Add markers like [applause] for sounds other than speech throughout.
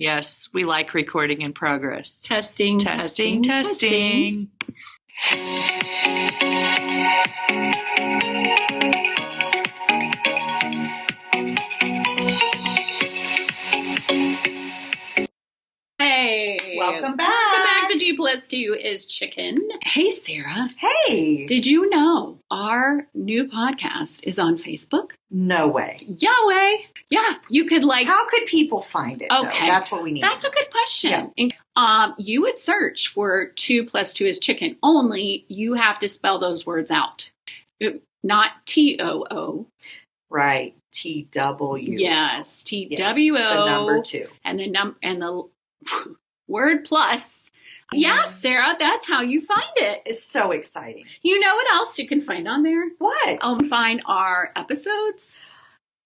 Yes, we like recording in progress. Testing, Testing, testing. Hey. Welcome back. Welcome back to G plus two is chicken. Hey, Sarah. Hey. Did you know our new podcast is on Facebook? No way. Yahweh. Yeah, you could like. How could people find it? though? Okay. That's what we need. That's a good question. Yeah. And, Um, you would search for two plus two is chicken. Only you have to spell those words out, It- not T O O. right. T W. Yes, T W O. Yes, The number two. and the num and the word plus. Yeah, Sarah, that's how you find it. It's so exciting. You know what else you can find on there? What? Um, find our episodes.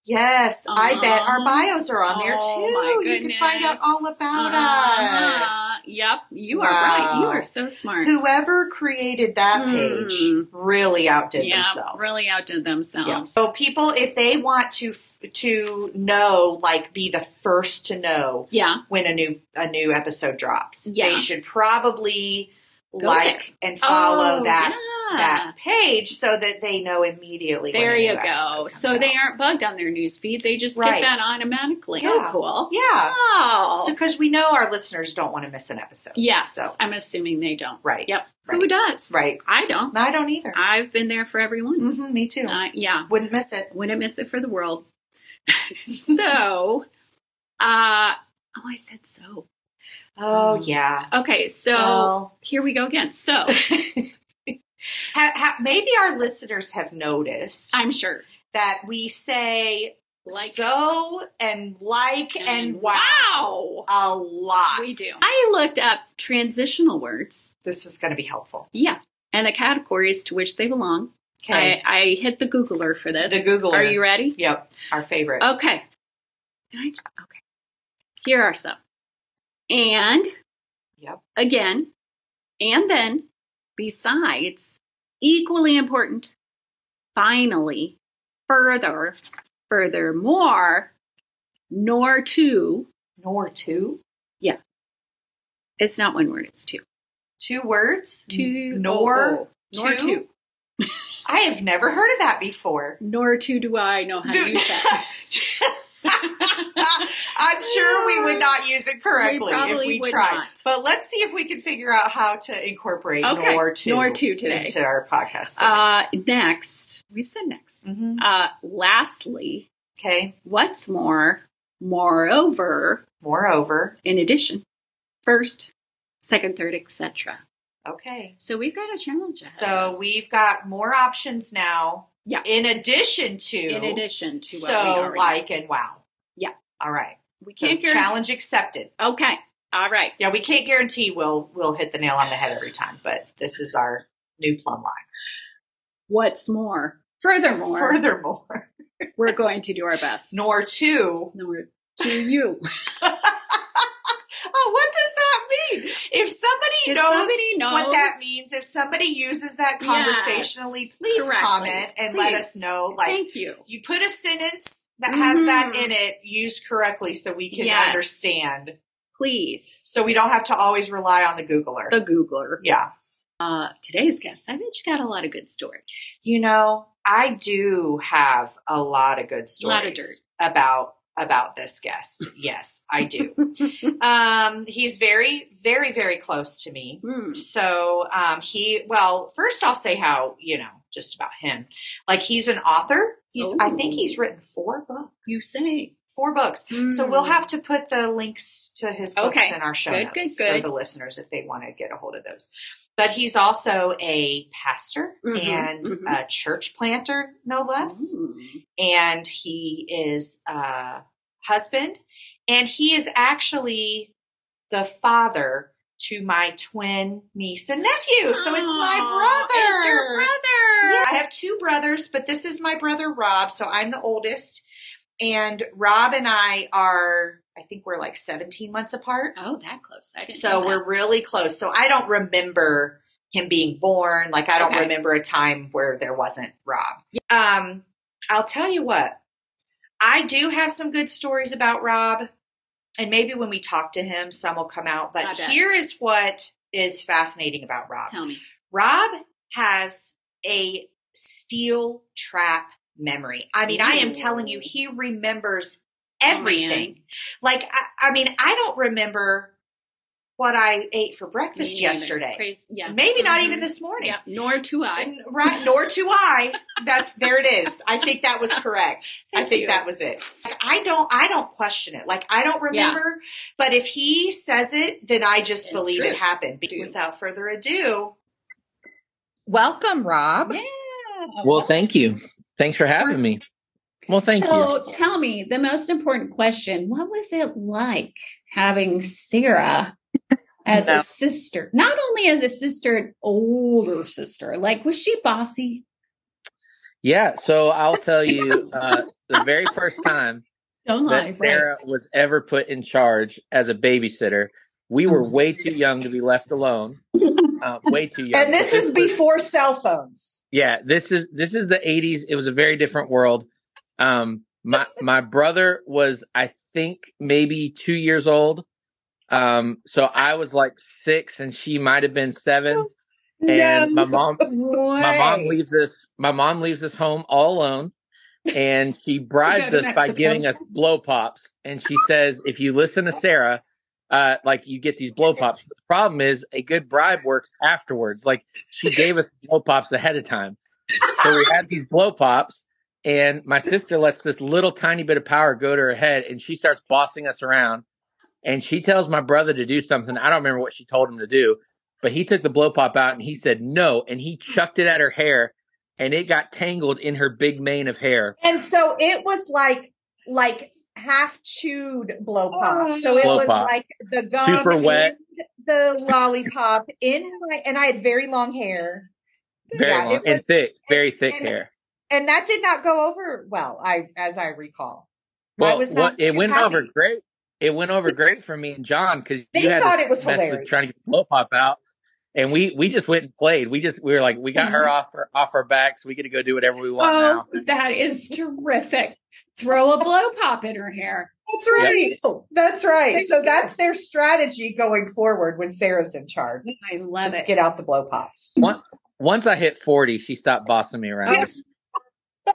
Yes, I bet our bios are on there Oh, too. You can find out all about Uh-huh. us. Yep, you are right. You are so smart. Whoever created that page Mm. really outdid yeah, themselves. really outdid themselves. Yeah. So people, if they want to to know, like, be the first to know Yeah, when a new a new episode drops, Yeah. they should probably Go like and follow Oh, that yeah. That page so that they know immediately. when There you go. So they aren't bugged on their news feed. They just Right. get that automatically. Yeah. Oh, cool. yeah. Oh. So because we know our listeners don't want to miss an episode. yes, So I'm assuming they don't. right. Yep. Right. Who does? Right. I don't. I don't either. I've been there for everyone. hmm me too. Uh, yeah. Wouldn't miss it. Wouldn't miss it for the world. [laughs] so, uh, oh, I said so. Oh Mm. yeah. Okay, so Well, here we go again. So, [laughs] maybe our listeners have noticed I'm sure. that we say Like so and like and, wow, wow. a lot. We do. I looked up transitional words. This is going to be helpful. Yeah. And the categories to which they belong. Okay. I, I hit the Googler for this. The Googler. Are you ready? Yep. Our favorite. Okay. Can I? Okay. Here are some. And Yep. again, and then, besides, equally important, finally, further, furthermore, nor to, Nor two. it's not one word, it's two. Two words. Two, Nor. oh, oh, nor two? two. [laughs] I have never heard of that before. Nor two do I know how to use that. [laughs] [laughs] I'm sure we would not use it correctly We if we would tried. not. But let's see if we can figure out how to incorporate Okay. nor two, Nor two today. into our podcast. Uh, next, we've said next. Mhm. Uh, lastly, Okay. what's more, moreover, Moreover, in addition, first, second, third, etc. okay. So we've got a challenge. So we've got more options now. Yeah. In addition to in addition to what so like and wow. Yeah. All right. We can't guarantee. challenge accepted. Okay, all right. Yeah, we can't guarantee we'll we'll hit the nail on the head every time, but this is our new plumb line. What's more, furthermore, Furthermore, we're going to do our best. nor two. Nor to you. [laughs] Oh, what does that mean? If somebody If knows, somebody knows what that means, if somebody uses that Yes, conversationally, please correctly. comment and let us know. Like Thank you. you put a sentence that has that Mhm. in it used correctly so we can Yes. understand. Please, So we don't have to always rely on the Googler. the Googler. yeah. Uh, today's guest, I bet you got a lot of good stories. You know, I do have a lot of good stories of about about this guest. [laughs] Yes, I do. [laughs] um, he's very, very, very close to me. Hmm. So um, he, well, first I'll say how you know just about him. Like he's an author. He's, I think he's written four books. You say. four books. So Hmm. we'll have to put the links to his books Okay. in our show Good, notes good, for the listeners if they want to get a hold of those. But he's also a pastor Mhm, and mhm. a church planter, no less. Ooh. And he is a husband, and he is actually the father to my twin niece and nephew. So it's my brother. It's your brother. Yeah, I have two brothers, but this is my brother Rob, so I'm the oldest. And Rob and I are, I think we're like 17 months apart. Oh, that close. So we're really close. So I don't remember him being born. Like I don't Okay. remember a time where there wasn't Rob. Um, I'll tell you what. I do have some good stories about Rob. and maybe when we talk to him, some will come out. But here is what is fascinating about Rob. Tell me. Rob has a steel trap memory. I mean, I am telling you, he remembers Oh, everything. like, I, I mean, I don't remember what I ate for breakfast Me neither. yesterday. Praise- yeah. Maybe not Mhm. even this morning. Yeah. Nor do I. And- right, nor do I. That's there it is. I think that was correct. [laughs] I think you. that was it. Like, I don't I don't question it. Like I don't Yeah. remember, but if he says it, then I just It's believe true. it happened. True. Without further ado, welcome, Rob. Yeah. Well, thank you. Thanks for having me. Well, thank so you. So tell me the most important question what was it like having sarah as No. a sister not only as a sister an older sister like was she bossy Yeah, so I'll tell [laughs] you uh, the very first time don't lie that right. Sarah was ever put in charge as a babysitter, we were Oh, way too yes. young to be left alone. Uh, [laughs] way too young. And this is before cell phones. Yeah, this is this is the 80s. It was a very different world. Um, my my brother was, I think, maybe two years old. Um, so I was like six, and she might have been seven. And my mom my mom leaves us my mom leaves us home all alone. And she [laughs] bribes us by giving us blow pops. And she says if you listen to sarah uh like you get these blow pops. The problem is a good bribe works afterwards. Like she gave us blow pops ahead of time. So we had these blow pops and my sister lets this little tiny bit of power go to her head and she starts bossing us around and she tells my brother to do something i don't remember what she told him to do but he took the blow pop out and he said no and he chucked it at her hair and it got tangled in her big mane of hair And so it was like like half chewed blow pop. Oh, so it Blow was pop. like the gum Super and wet. the lollipop in my and I had very long hair. very Yeah, long it and thick very thick and- hair And that did not go over well, I as I recall. I was what not it went happy. over great it went over great for me and john because They you had thought to it was mess with hilarious. trying to get the blow pop out and we we just went and played we just we were like we got her mm-hmm. off her off our backs we get to go do whatever we want oh, now oh that is terrific throw a blow pop in her hair That's right. Oh, That's right. So that's their strategy going forward when Sarah's in charge. i love Just it get out the blow pops. Once, once I hit 40, she stopped bossing me around. Yes.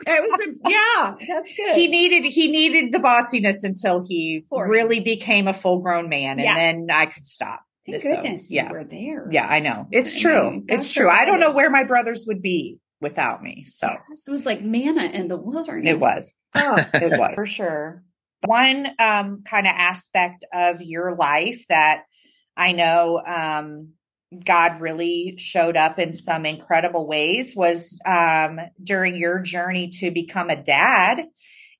Was- yeah that's good He needed he needed the bossiness until he really became a full grown man, and Yeah. then I could stop. Thank So, goodness yeah. you were there Yeah, I know. It's I true. mean, it's true. I don't know where my brothers would be without me. So it was like manna in the wilderness. it was. Oh, [laughs] It was for sure. One um, kind of aspect of your life that I know um, God really showed up in some incredible ways was um, during your journey to become a dad.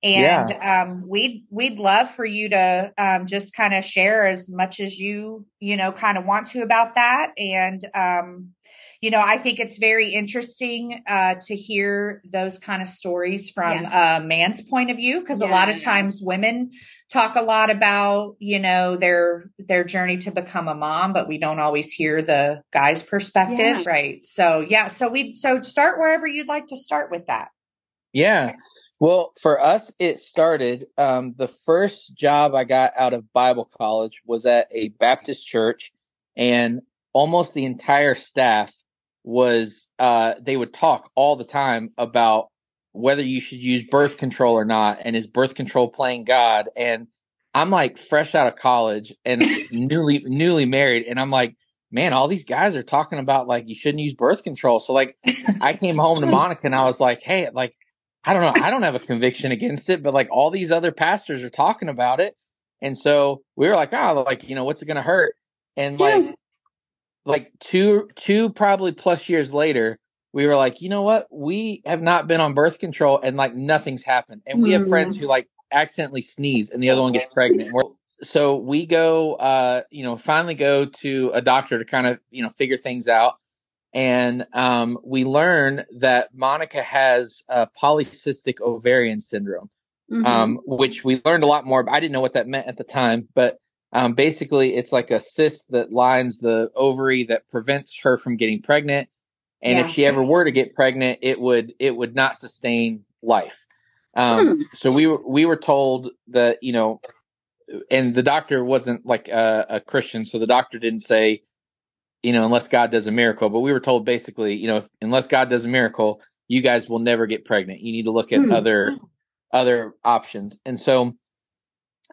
And um, we'd we'd love for you to um, just kind of share as much as you you know kind of want to about that. And um, you know, I think it's very interesting uh, to hear those kind of stories from a man's point of view because a lot of times women talk a lot about you know their their journey to become a mom, but we don't always hear the guy's perspective, Yeah. right? So yeah, so we so start wherever you'd like to start with that. Yeah. Well, for us, it started. Um, the first job I got out of Bible college was at a Baptist church, and almost the entire staff was, uh, they would talk all the time about whether you should use birth control or not, and is birth control playing God? And I'm like fresh out of college and [laughs] newly, newly married, and I'm like, man, all these guys are talking about like you shouldn't use birth control. So like, [laughs] I came home to Monica and I was like, hey, like, I don't know. I don't have a conviction against it, but like all these other pastors are talking about it. And so we were like, oh, like, you know, what's it going to hurt? And like, like two, two probably plus years later, we were like, you know what? We have not been on birth control and like nothing's happened. And we have Mm. friends who like accidentally sneeze and the other one gets pregnant. So we go, uh, you know, finally go to a doctor to kind of, you know, figure things out and um, we learn that Monica has uh, polycystic ovarian syndrome, Mhm. um, which we learned a lot more. But I didn't know what that meant at the time, but um, basically, it's like a cyst that lines the ovary that prevents her from getting pregnant. And Yeah. if she ever were to get pregnant, it would it would not sustain life. Um, Hmm. So we were we were told that you know and the doctor wasn't like a, a Christian, so the doctor didn't say, you know, unless God does a miracle. But we were told basically, you know, if, unless God does a miracle, you guys will never get pregnant. You need to look at Hmm. other other options. And so,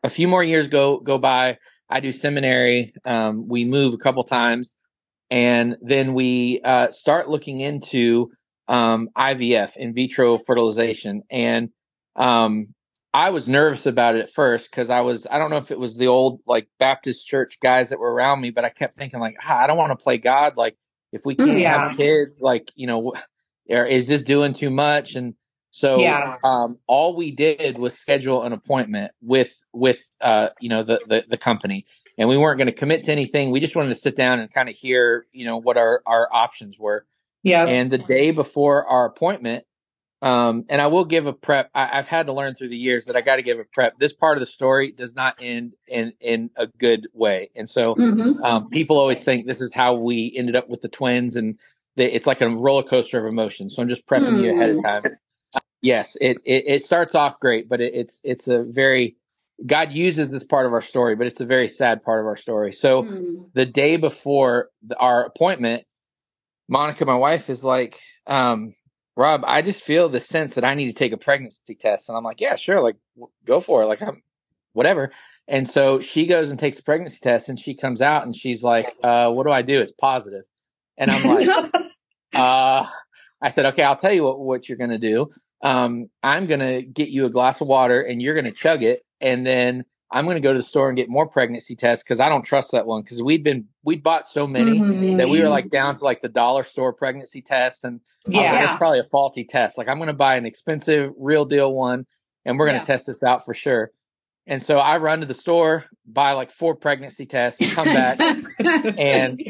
a few more years go go by. I do seminary. Um, we move a couple times, and then we uh, start looking into um, IVF, in vitro fertilization, and um, I was nervous about it at first because I was I don't know if it was the old like Baptist church guys that were around me, but I kept thinking like ah, I don't want to play God. Like if we can't Yeah. have kids, like you know, is this doing too much? And so Yeah. um, all we did was schedule an appointment with with uh, you know the, the the company, and we weren't going to commit to anything. We just wanted to sit down and kind of hear you know what our our options were. Yeah. And the day before our appointment, um, and I will give a prep. I, I've had to learn through the years that I got to give a prep. This part of the story does not end in in a good way, and so Mhm. um, people always think this is how we ended up with the twins, and it's like a roller coaster of emotions. So I'm just prepping you ahead of time. Yes, it, it it starts off great, but it, it's it's a very God uses this part of our story, but it's a very sad part of our story. So Mm. the day before the, our appointment, Monica, my wife, is like, um, Rob, I just feel the sense that I need to take a pregnancy test. And I'm like, yeah, sure. Like, w- go for it. Like, I'm whatever. And so she goes and takes a pregnancy test and she comes out and she's like, uh, what do I do? It's. And I'm like, [laughs] uh, I said, okay, I'll tell you what, what you're going to do. Um, I'm going to get you a glass of water and you're going to chug it. And then I'm going to go to the store and get more pregnancy tests because I don't trust that one because we'd been, we'd bought so many Mhm. that we were like down to like the dollar store pregnancy tests. And I was like, yeah. it's probably a faulty test. Like I'm going to buy an expensive real deal one and we're going to Yeah. test this out for sure. And so I run to the store, buy like four pregnancy tests, come back and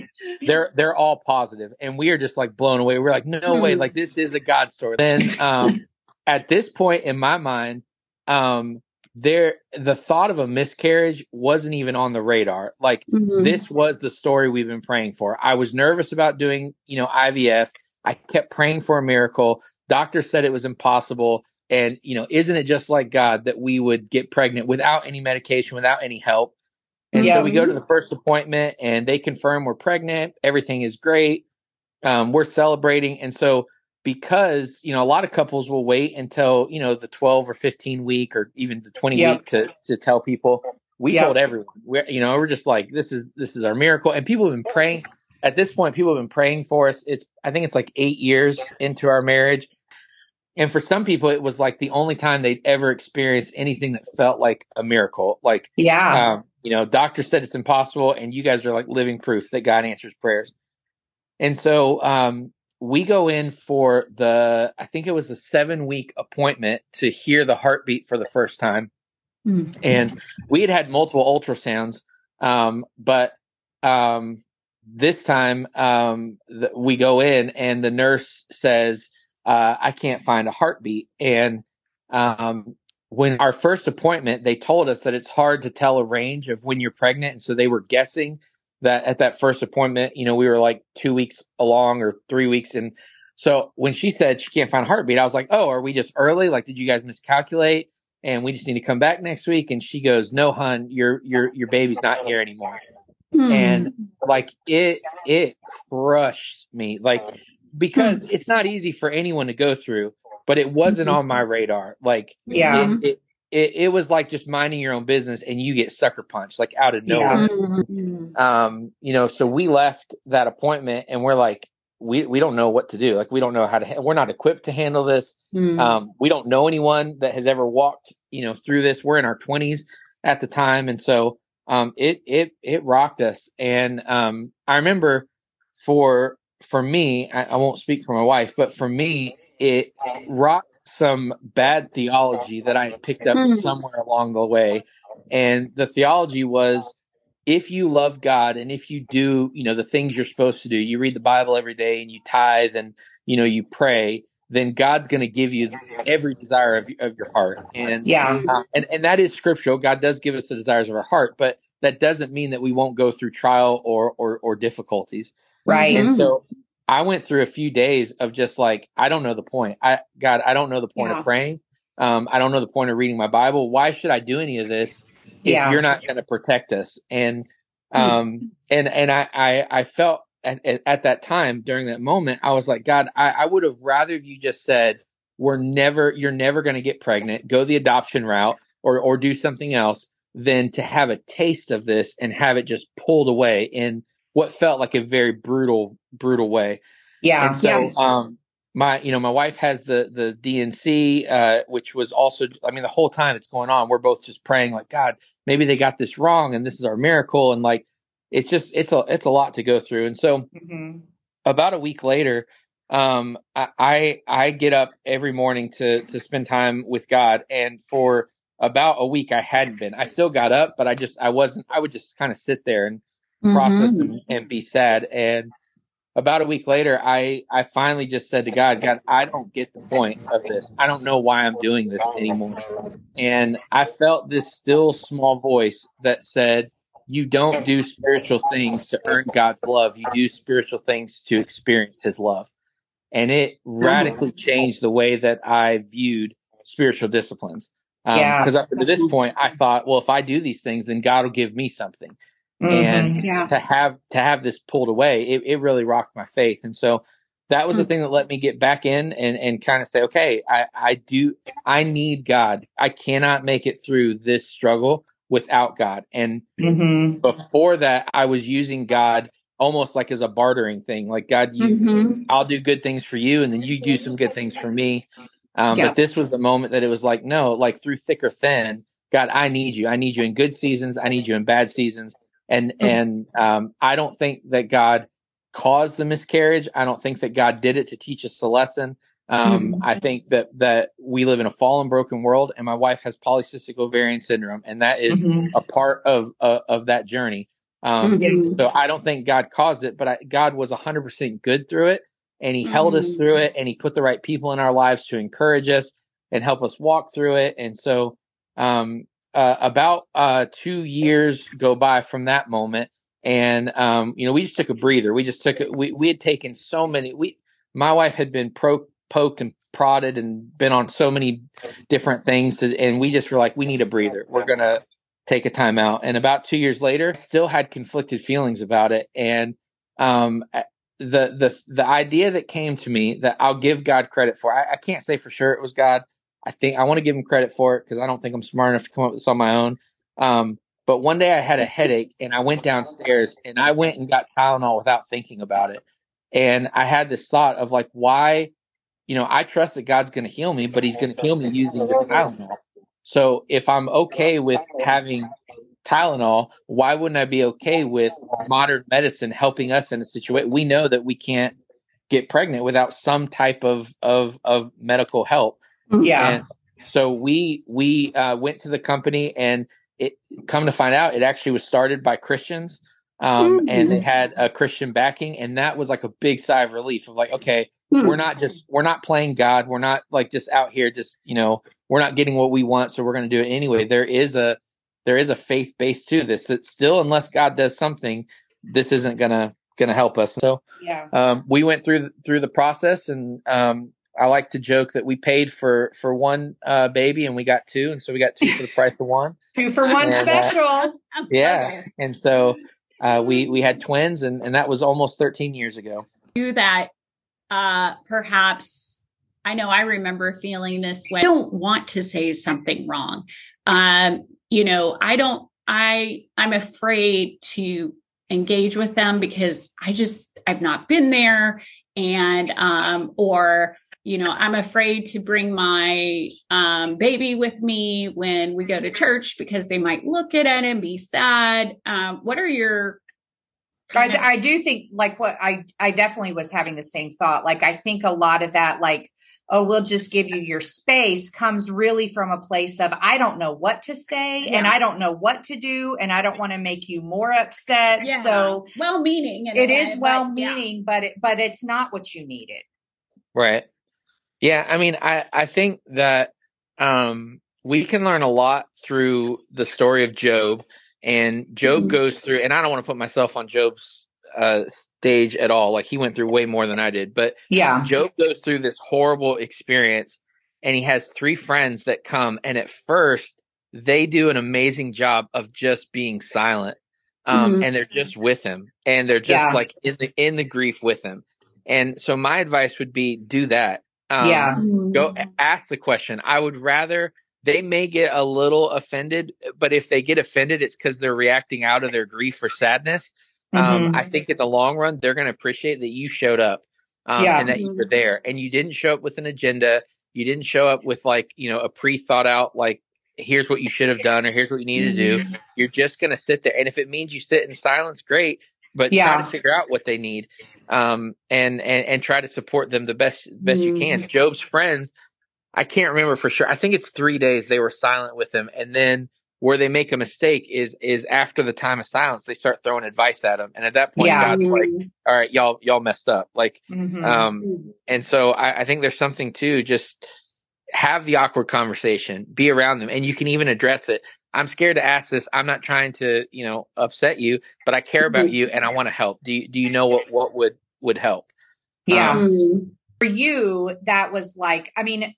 they're they're all positive and we are just like blown away we're like no way Hmm. like this is a god story then um at this point in my mind um there the thought of a miscarriage wasn't even on the radar like Mhm. this was the story we've been praying for i was nervous about doing you know ivf i kept praying for a miracle doctors said it was impossible and you know isn't it just like god that we would get pregnant without any medication without any help and Yeah. so we go to the first appointment and they confirm we're pregnant. Everything is great. Um, we're celebrating. And so because, you know, a lot of couples will wait until, you know, the 12 or 15 week or even the 20 Yep. week to, to tell people. We Yep. told everyone, we're, you know, we're just like, this is, this is our miracle. And people have been praying at this point, people have been praying for us. It's, I think it's like eight years into our marriage. And for some people, it was like the only time they'd ever experienced anything that felt like a miracle. Like, Yeah. um, you know, doctors said it's impossible, and you guys are like living proof that God answers prayers. And so um, we go in for the, I think it was a seven week appointment to hear the heartbeat for the first time. Mm. And we had had multiple ultrasounds, um, but um, this time um, th- we go in and the nurse says, uh, I can't find a heartbeat. And um, when our first appointment, they told us that it's hard to tell a range of when you're pregnant. And so they were guessing that at that first appointment, you know, we were like two weeks along or three weeks. And so when she said she can't find a heartbeat, I was like, oh, are we just early? Like, did you guys miscalculate? And we just need to come back next week. And she goes, no, hun, your, your, your baby's not here anymore Hmm. and like it it crushed me like because it's not easy for anyone to go through but it wasn't on my radar like Yeah. it, it, it, it was like just minding your own business and you get sucker punched like out of nowhere Mhm. um you know so we left that appointment and we're like we we don't know what to do like we don't know how to ha- we're not equipped to handle this Mhm. um, we don't know anyone that has ever walked, you know, through this. We're in our twenties at the time, and so um, it it it rocked us. And um, I remember for for me, I, I won't speak for my wife, but for me, it rocked some bad theology that I had picked up Mm. somewhere along the way. And the theology was if you love God and if you do, you know, the things you're supposed to do, you read the Bible every day and you tithe and, you know, you pray, then God's going to give you every desire of, of your heart. And, Yeah. uh, and, and that is scriptural. God does give us the desires of our heart, but that doesn't mean that we won't go through trial or, or, or difficulties. Right. And so I went through a few days of just like, I don't know the point. I, God, I don't know the point Yeah. of praying. Um, I don't know the point of reading my Bible. Why should I do any of this if you're not going to protect us. And hmm. um and and I I, I felt at, at, that time during that moment, I was like, God, I, I would have rather you just said, we're never, you're never going to get pregnant, go the adoption route or, or do something else than to have a taste of this and have it just pulled away in what felt like a very brutal, brutal way. Yeah. And so, yeah. um, my, you know, my wife has the, the D&C, uh, which was also, I mean, the whole time it's going on, we're both just praying like, God, maybe they got this wrong and this is our miracle. And like, it's just, it's a, it's a lot to go through. And so mm-hmm. about a week later, um, I, I, I get up every morning to, to spend time with God. And for, about a week I hadn't been. I still got up, but I just I wasn't. I would just kind of sit there and mm-hmm. process and, and, be sad. And about a week later, I I finally just said to God, God, I don't get the point of this. I don't know why I'm doing this anymore. And I felt this still small voice that said, "You don't do spiritual things to earn God's love. You do spiritual things to experience His love." And it radically changed the way that I viewed spiritual disciplines. Um, yeah. Because up to this point, I thought, well, if I do these things, then God will give me something. Mm-hmm. And yeah. to have to have this pulled away, it, it really rocked my faith. And so that was mm-hmm. the thing that let me get back in and, and kind of say, okay, I, I do, I need God. I cannot make it through this struggle without God. And mm-hmm. before that, I was using God almost like as a bartering thing. Like God, you, mm-hmm. I'll do good things for you, and then you do some good things for me. Um, yeah. But this was the moment that it was like, no, like through thick or thin, God, I need you. I need you in good seasons. I need you in bad seasons. And mm-hmm. and um, I don't think that God caused the miscarriage. I don't think that God did it to teach us a lesson. Um, mm-hmm. I think that that we live in a fallen, broken world, and my wife has polycystic ovarian syndrome, and that is mm-hmm. a part of uh, of that journey. Um, mm-hmm. So I don't think God caused it, but I, God was hundred percent good through it, and he mm-hmm. held us through mm. it and he put the right people in our lives to encourage us and help us walk through it and so um, uh, about uh, two years go by from that moment and um, you know we just took a breather we just took it we, we had taken so many we my wife had been pro, poked and prodded and been on so many different things and we just were like we need a breather we're gonna take a time out and about two years later still had conflicted feelings about it and um, the the the idea that came to me that I'll give God credit for. I, I can't say for sure it was God. I think I want to give him credit for it because I don't think I'm smart enough to come up with this on my own. Um, but one day I had a headache and I went downstairs and I went and got Tylenol without thinking about it. And I had this thought of like, why, you know, I trust that God's going to heal me, but He's going to heal me using this Tylenol. So if I'm okay with having Tylenol, why wouldn't I be okay with modern medicine helping us in a situation? We know that we can't get pregnant without some type of of of medical help. Mm-hmm. Yeah. And so we we uh, went to the company, and it come to find out, it actually was started by Christians, um, mm-hmm. and it had a Christian backing, and that was like a big sigh of relief of like, okay, mm-hmm. we're not just we're not playing God, we're not like just out here, just you know, we're not getting what we want, so we're going to do it anyway. There is a there is a faith base to this that still, unless God does something, this isn't gonna gonna help us. So yeah, um, we went through through the process, and um, I like to joke that we paid for for one uh, baby and we got two, and so we got two for the price of one. [laughs] two for one and, uh, special. [laughs] Uh, yeah, and so uh, we we had twins, and and that was almost 13 years ago. Do that, uh, perhaps. I know I remember feeling this way. I don't want to say something wrong. Um, you know, I don't, I, I'm afraid to engage with them because I just, I've not been there and, um, or, you know, I'm afraid to bring my um, baby with me when we go to church because they might look at it and be sad. Um, what are your I, I, do think like what I I definitely was having the same thought. Like I think a lot of that like oh, we'll just give you your space comes really from a place of, I don't know what to say yeah. and I don't know what to do and I don't want to make you more upset. Yeah. So well meaning. It is well meaning, yeah. but it, but it's not what you needed. Right. Yeah. I mean, I, I think that, um, we can learn a lot through the story of Job and Job mm-hmm. goes through, and I don't want to put myself on Job's uh, stage at all. Like he went through way more than I did. But yeah, Job goes through this horrible experience and he has three friends that come. And at first, they do an amazing job of just being silent. Um, Mhm. and they're just with him and they're just Yeah. like in the, in the grief with him. And so my advice would be do that. Um, Yeah. go ask the question. I would rather they may get a little offended, but if they get offended, it's because they're reacting out of their grief or sadness. Um, Mhm. I think in the long run, they're going to appreciate that you showed up um, Yeah. and that you were there and you didn't show up with an agenda. You didn't show up with like, you know, a pre thought out, like, here's what you should have done or here's what you need to do. You're just going to sit there. And if it means you sit in silence, great. But Yeah. try to figure out what they need, um, and and and try to support them the best best you can. Job's friends, I can't remember for sure. I think it's three days they were silent with him, and then where they make a mistake is is after the time of silence they start throwing advice at him, and at that point Yeah. God's like, "All right, y'all y'all messed up." Like, Mhm. um, and so I, I think there's something to just have the awkward conversation, be around them, and you can even address it. I'm scared to ask this. I'm not trying to, you know, upset you, but I care about you and I want to help. Do you do you know what what would would help? yeah. Um, for you, that was like, I mean,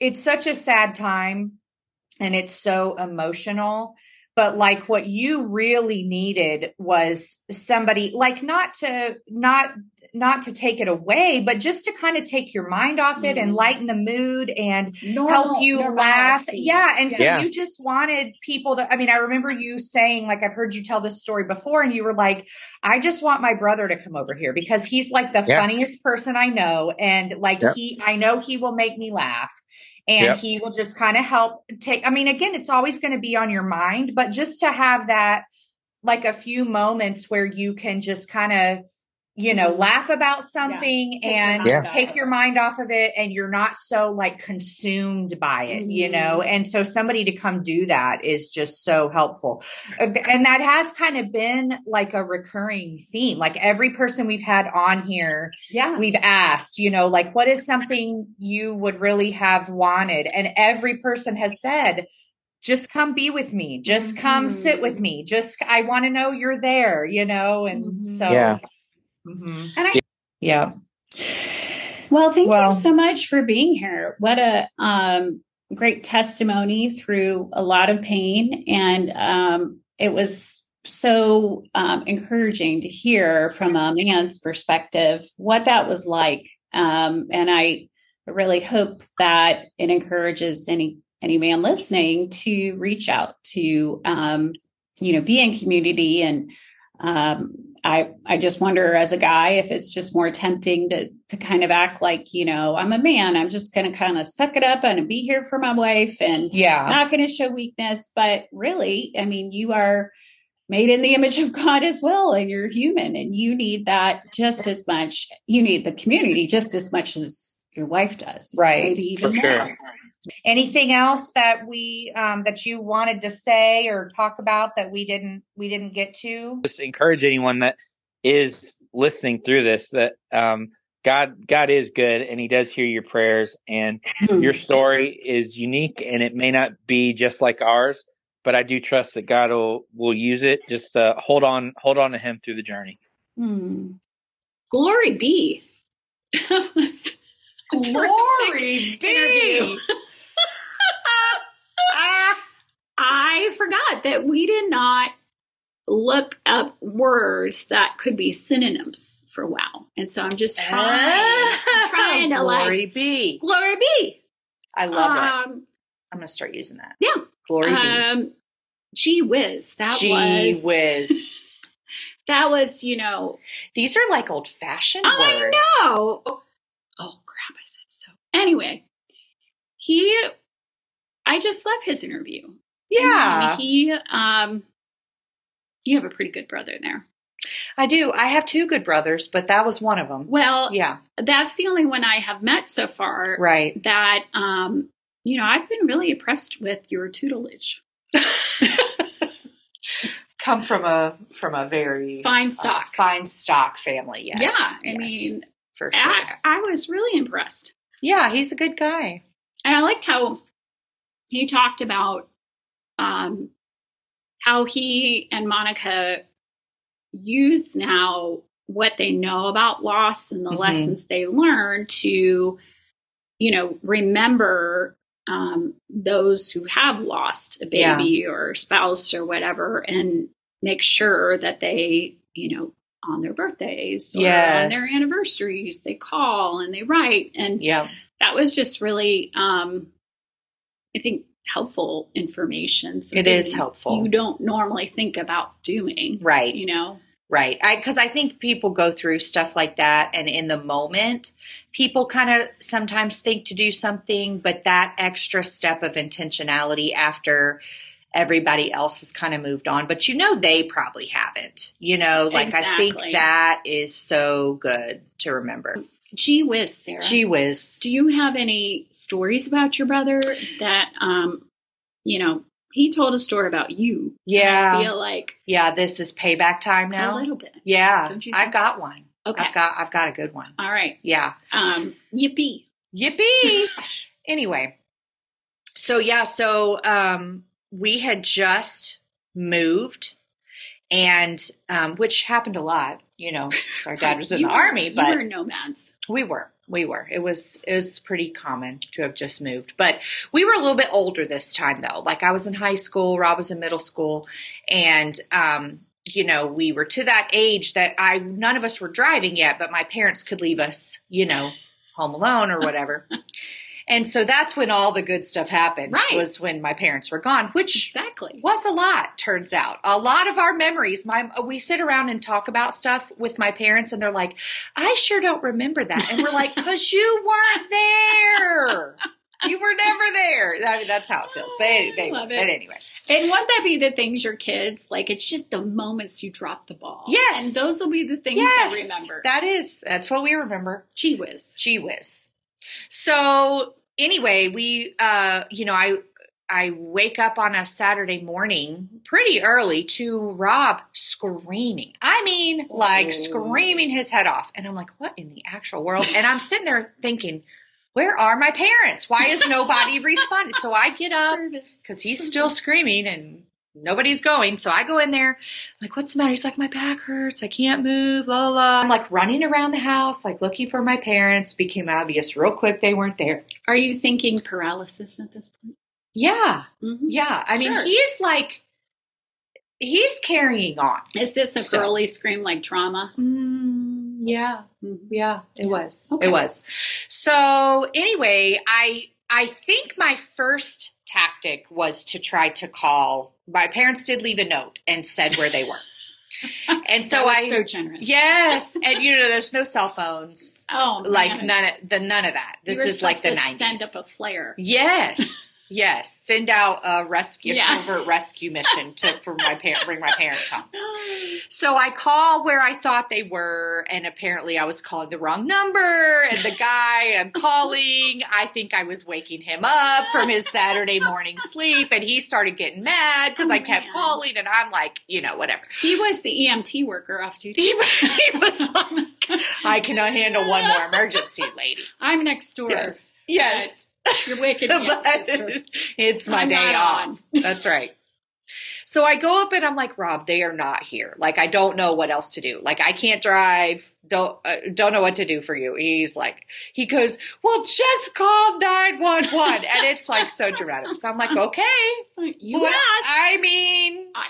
it's such a sad time and it's so emotional. But like what you really needed was somebody like not to not not to take it away, but just to kind of take your mind off it and Mhm. lighten the mood and Normal- help you laugh. Yeah. And so Yeah. you just wanted people to, I mean, I remember you saying, like, I've heard you tell this story before, and you were like, I just want my brother to come over here because he's like the Yeah. funniest person I know. And like, Yep. he, I know he will make me laugh. And Yep. he will just kind of help take, I mean, again, it's always going to be on your mind, but just to have that, like a few moments where you can just kind of, you know, laugh about something Take your and mind take your mind off of it and you're not so like consumed by it, you Mhm. know? And so somebody to come do that is just so helpful. And that has kind of been like a recurring theme. Like every person we've had on here, Yeah. we've asked, you know, like what is something you would really have wanted? And every person has said, just come be with me. Just come sit with me. Just, I want to know you're there, you know? And Mhm. so, Yeah. Mhm. And I yeah. Well, thank Well- you so much for being here. What a um, great testimony through a lot of pain. And um, it was so um, encouraging to hear from a man's perspective what that was like. Um, and I really hope that it encourages any any man listening to reach out to um, you know be in community and um, I I just wonder as a guy if it's just more tempting to to kind of act like you know I'm a man I'm just going to kind of suck it up and be here for my wife and Yeah. not going to show weakness but really I mean you are made in the image of God as well and you're human and you need that just as much you need the community just as much as your wife does Right. maybe even For sure. Anything else that we, um, that you wanted to say or talk about that we didn't, we didn't get to? just encourage anyone that is listening through this that um, God God is good and He does hear your prayers and Hmm. your story is unique and it may not be just like ours, but I do trust that God will will use it. Just uh, hold on hold on to Him through the journey. Hmm. Glory be. [laughs] That was a terrific interview. [laughs] I forgot that we did not look up words that could be synonyms for wow. And so I'm just trying, I'm trying to Glory like Glory be. glory be. I love it. Um, I'm gonna start using that. yeah. Glory be. um, gee whiz. That Gee was whiz. [laughs] that was, you know, These are like old fashioned Oh, words. I know. Oh crap! I said so. Anyway, he, I just love his interview. Yeah, And he, um, you have a pretty good brother there. I do. I have two good brothers, but that was one of them. Well, Yeah, that's the only one I have met so far. right. That, um, you know, I've been really impressed with your tutelage. [laughs] Come from a from a very Fine uh, stock. fine stock family. Yes. Yeah, I Yes, mean, for sure. I, I was really impressed. Yeah, he's a good guy. And I liked how he talked about um, how he and Monica use now what they know about loss and the Mhm. lessons they learned to, you know, remember um, those who have lost a baby or spouse or whatever and make sure that they, you know, on their birthdays or Yes. on their anniversaries, they call and they write. And Yeah. that was just really, um, I think, helpful information. It is helpful. You don't normally think about doing, Right. you know? Right. I because I think people go through stuff like that and in the moment people kind of sometimes think to do something but that extra step of intentionality after everybody else has kind of moved on but you know they probably haven't. You know, like I think that is so good to remember. Gee whiz, Sarah. Gee whiz. Do you have any stories about your brother that, um, you know, he told a story about you. Yeah. I feel like Yeah, this is payback time now. a little bit. Yeah. Don't you I've got one. Okay. I've got I've got a good one. All right. Yeah. Um, yippee. Yippee! [laughs] anyway, so yeah, so um, we had just moved, and um, which happened a lot. You know, our dad was in [laughs] the were- army, but were nomads. we were, we were. It was it was pretty common to have just moved, but we were a little bit older this time though. Like I was in high school, Rob was in middle school, and um, you know, we were to that age that I none of us were driving yet, but my parents could leave us, you know, home alone or whatever. [laughs] and so that's when all the good stuff happened. Right. Was when my parents were gone, which Exactly. was a lot turns out a lot of our memories my we sit around and talk about stuff with my parents and they're like i sure don't remember that and we're like because you weren't there you were never there I mean, that's how it feels but, I they, love but it. anyway And won't that be the things your kids like? It's just the moments you drop the ball. Yes. And those will be the things yes I remember. that is that's what we remember Gee whiz. Gee whiz. So anyway, we uh you know, I I wake up on a Saturday morning pretty early to Rob screaming. I mean, like Oh. screaming his head off. And I'm like, what in the actual world? And I'm sitting there thinking, where are my parents? Why is nobody [laughs] responding? So I get up because he's still screaming and nobody's going. So I go in there, I'm like, what's the matter? He's like, my back hurts. I can't move. La la. la. I'm like running around the house, like looking for my parents. Became obvious real quick they weren't there. Are you thinking paralysis at this point? Yeah, Mhm. yeah. I mean, he's like, he's carrying on. Is this a So- girly scream like trauma? Mm, yeah, Mhm. yeah. It was. Okay. It was. So anyway, I I think my first tactic was to try to call. My parents did leave a note and said where they were. [laughs] And so I so generous. Yes, and you know, there's no cell phones, Oh, like man. none of the none of that. This is like the '90s. Send up a flare. yes, [laughs] yes. Send out a rescue, Yeah. covert rescue mission to for my parent, bring my parents home. [laughs] So I call where I thought they were, and apparently I was calling the wrong number. And the guy I'm calling, I think I was waking him up from his Saturday morning sleep, and he started getting mad because Oh, I kept man. calling, and I'm like, you know, whatever. He was the EMT worker off duty. He was, [laughs] he was like, I cannot handle one more emergency, lady. I'm next door. Yes. Yes. [laughs] You're waking me up, sister. it's my I'm day off. [laughs] That's right. So I go up and I'm like, Rob, they are not here. Like, I don't know what else to do. Like, I can't drive. Don't uh, don't know what to do for you. He's like, he goes, well, just call nine one one, and it's like so dramatic. So I'm like, [laughs] okay, You Well, asked. I mean, I,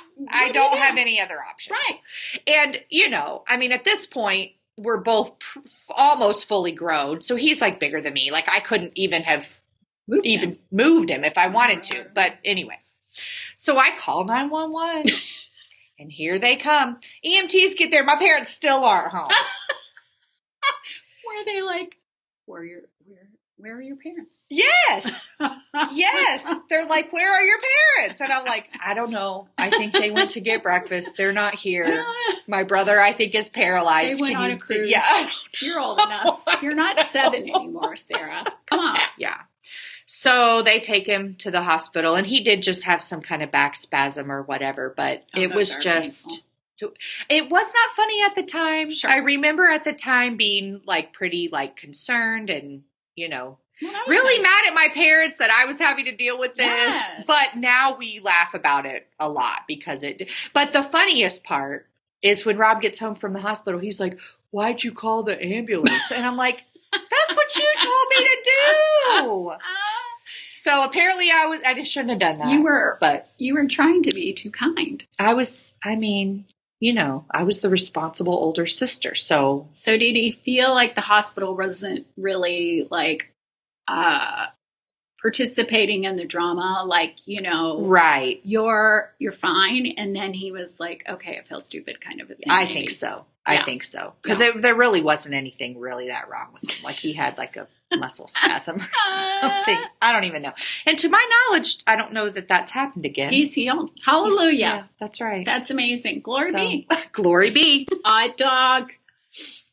I don't do have any other options. Right. And, you know, I mean, at this point, we're both pr- almost fully grown. So he's like bigger than me. Like, I couldn't even have Moved even him. moved him if I wanted to. But anyway, so I call 911. [laughs] and here they come. EMTs get there. My parents still aren't home. [laughs] Were they like, where are your where where are your parents? yes. [laughs] Yes. They're like, where are your parents? And I'm like, I don't know. I think they went to get breakfast. They're not here. My brother, I think, is paralyzed. They went Can on you- a cruise. Yeah. You're old enough. You're not seven anymore, Sarah. Come on. Yeah. So they take him to the hospital, and he did just have some kind of back spasm or whatever, but Oh, it was just. It was not funny at the time. Sure. I remember at the time being like pretty like concerned and you know Well, really nice. mad at my parents that I was having to deal with this. Yes. But now we laugh about it a lot because it. But the funniest part is when Rob gets home from the hospital, he's like, "Why'd you call the ambulance?" And I'm like, "That's what you told me to do." [laughs] [laughs] So apparently I was I just shouldn't have done that. You were but you were trying to be too kind. I was I mean, you know, I was the responsible older sister. So So did he feel like the hospital wasn't really like uh participating in the drama like, you know, right. you're you're fine and then he was like, okay, I feel stupid kind of a thing. I maybe. think so. I Yeah. think so. Because there really wasn't anything really that wrong with him. Like he had like a muscle spasm or [laughs] something. I don't even know. And to my knowledge, I don't know that that's happened again. He's healed. He's- Hallelujah. yeah, that's right. That's amazing. Glory So, be. [laughs] Glory be. Hot dog.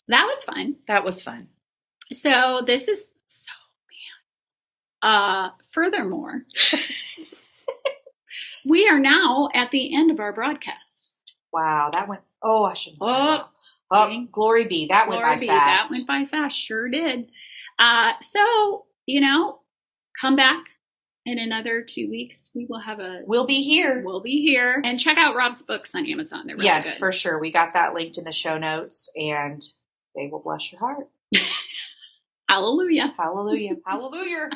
That was fun. That was fun. So this is so man. Uh furthermore, [laughs] we are now at the end of our broadcast. Wow, that went. Oh, I shouldn't say Oh, that. Oh, glory be. That went by be, fast. That went by fast. Sure did. Uh so, you know, come back in another two weeks. We will have a we'll be here. we'll be here. And check out Rob's books on Amazon. They're really yes, good. for sure. We got that linked in the show notes, and they will bless your heart. [laughs] Hallelujah. Hallelujah. Hallelujah.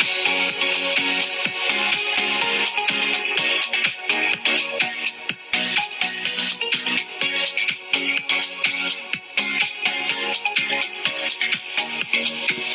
[laughs] [laughs] Yeah.